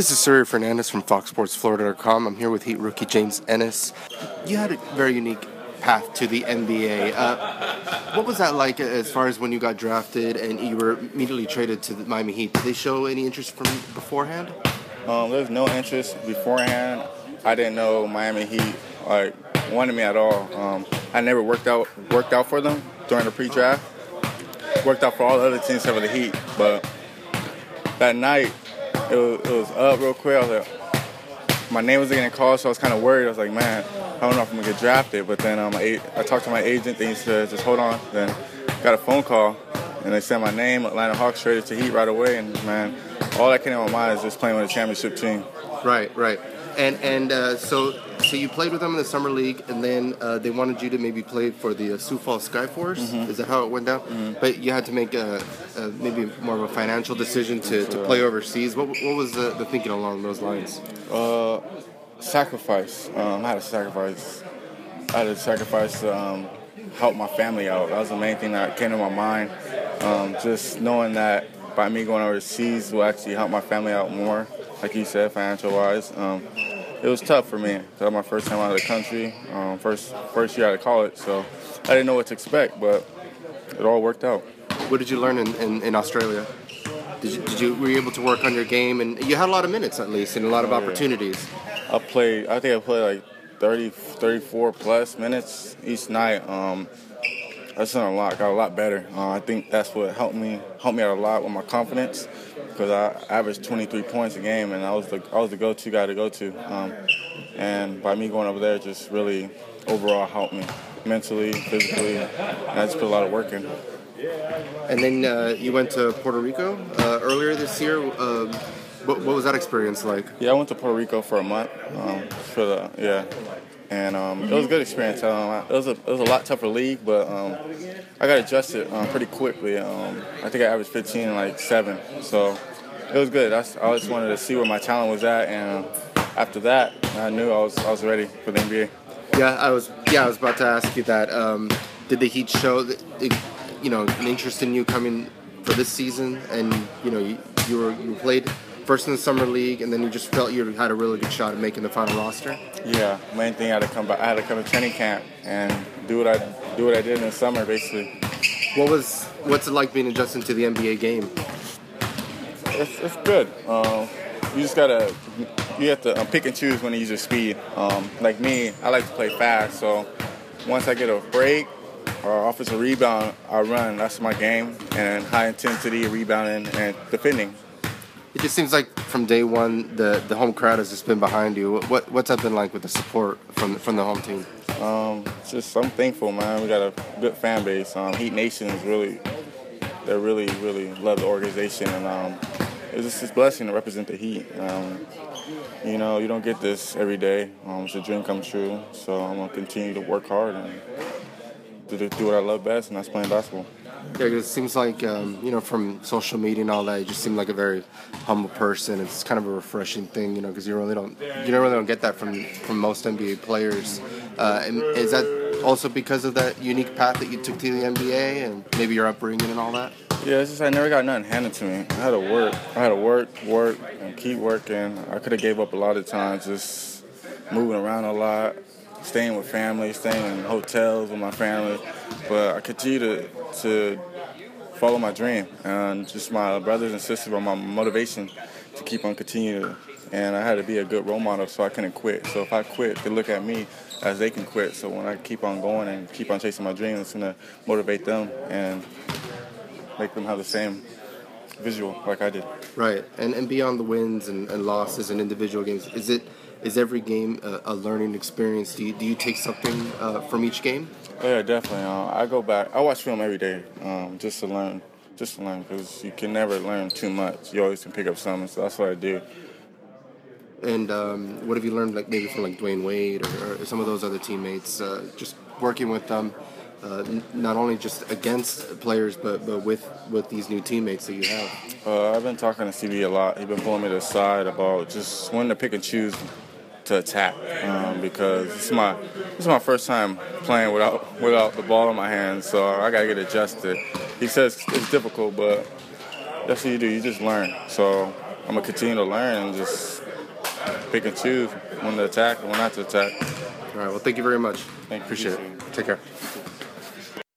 This is Surya Fernandez from FoxSportsFlorida.com. I'm here with Heat rookie James Ennis. You had a very unique path to the NBA. Uh, what was that like as far as when you got drafted and you were immediately traded to the Miami Heat? Did they show any interest from beforehand? Um, there was no interest beforehand. I didn't know Miami Heat like wanted me at all. Um, I never worked out worked out for them during the pre-draft. Worked out for all the other teams except for the Heat, but that night it was, it was up real quick. I was like, my name was getting called, so I was kind of worried. I was like, man, I don't know if I'm gonna get drafted. But then um, I, I talked to my agent, he said, just hold on. Then got a phone call, and they sent my name, Atlanta Hawks, traded to Heat right away. And man, all that came in my mind is just playing with a championship team. Right, right. And and uh, so so you played with them in the summer league, and then uh, they wanted you to maybe play for the uh, Sioux Falls Skyforce. Mm-hmm. Is that how it went down? Mm-hmm. But you had to make a, a, maybe more of a financial decision to, to play overseas. What, what was the, the thinking along those lines? Uh, sacrifice. Um, I had to sacrifice. I had to sacrifice to um, help my family out. That was the main thing that came to my mind. Um, just knowing that by me going overseas will actually help my family out more, like you said, financial wise. Um, it was tough for me. That was my first time out of the country, um, first first year out of college, so I didn't know what to expect, but it all worked out. What did you learn in, in, in Australia? Did you, did you were you able to work on your game and you had a lot of minutes at least and a lot of oh, opportunities? Yeah. I played. I think I played like 30, 34 plus minutes each night. Um, that's done a lot. Got a lot better. Uh, I think that's what helped me helped me out a lot with my confidence because I averaged 23 points a game, and I was the I was the go-to guy to go to. Um, and by me going over there, just really overall helped me mentally, physically, and I just put a lot of work in. And then uh, you went to Puerto Rico uh, earlier this year. Um, what, what, was that experience like? Yeah, I went to Puerto Rico for a month. Um, for the yeah, and um, it was a good experience. Um, it was a it was a lot tougher league, but um, I got adjusted um, pretty quickly. Um, I think I averaged 15 and like seven, so it was good. I, I just wanted to see where my talent was at, and after that, I knew I was I was ready for the NBA. Yeah, I was. Yeah, I was about to ask you that. Um, did the Heat show that, you know an interest in you coming for this season, and you know you, you were you played first in the summer league, and then you just felt you had a really good shot at making the final roster? Yeah, main thing I had to come back. I had to come to training camp and do what I do what I did in the summer, basically. What was what's it like being adjusted to the NBA game? It's, it's good. Um, you just gotta you have to um, pick and choose when to use your speed. Um, like me, I like to play fast, so once I get a break or offensive rebound, I run. That's my game, and high intensity rebounding and defending it just seems like from day one the the home crowd has just been behind you. What what's that been like with the support from from the home team? Um, just I'm thankful, man. We got a good fan base. Um, Heat Nation is really they really really love the organization, and um, it's just a blessing to represent the Heat. Um, you know, you don't get this every day. Um, it's a dream come true. So I'm gonna continue to work hard and do, do what I love best, and that's playing basketball. Yeah, it seems like um, you know from social media and all that, you just seem like a very humble person. It's kind of a refreshing thing, you know, because you really don't you really don't get that from from most NBA players. Uh, and is that also because of that unique path that you took to the NBA and maybe your upbringing and all that? Yeah, it's just I never got nothing handed to me. I had to work. I had to work, work, and keep working. I could have gave up a lot of times just moving around a lot staying with family, staying in hotels with my family. But I continue to, to follow my dream. And just my brothers and sisters were my motivation to keep on continuing. And I had to be a good role model so I couldn't quit. So if I quit, they look at me as they can quit. So when I keep on going and keep on chasing my dreams, it's going to motivate them and make them have the same visual like I did. Right. And, and beyond the wins and, and losses and individual games, is it – is every game a, a learning experience? Do you, do you take something uh, from each game? Oh, yeah, definitely. Uh, I go back. I watch film every day um, just to learn, just to learn, because you can never learn too much. You always can pick up something. So that's what I do. And um, what have you learned, like maybe from like Dwyane Wade or, or some of those other teammates? Uh, just working with them, uh, not only just against players, but but with with these new teammates that you have. Uh, I've been talking to CB a lot. He's been pulling me to the side about just when to pick and choose to attack um, because this is my this is my first time playing without without the ball in my hands, so I gotta get adjusted. He says it's difficult, but that's what you do. You just learn. So I'm gonna continue to learn and just pick and choose when to attack and when not to attack. All right. Well, thank you very much. Thank you. Appreciate it. Take care.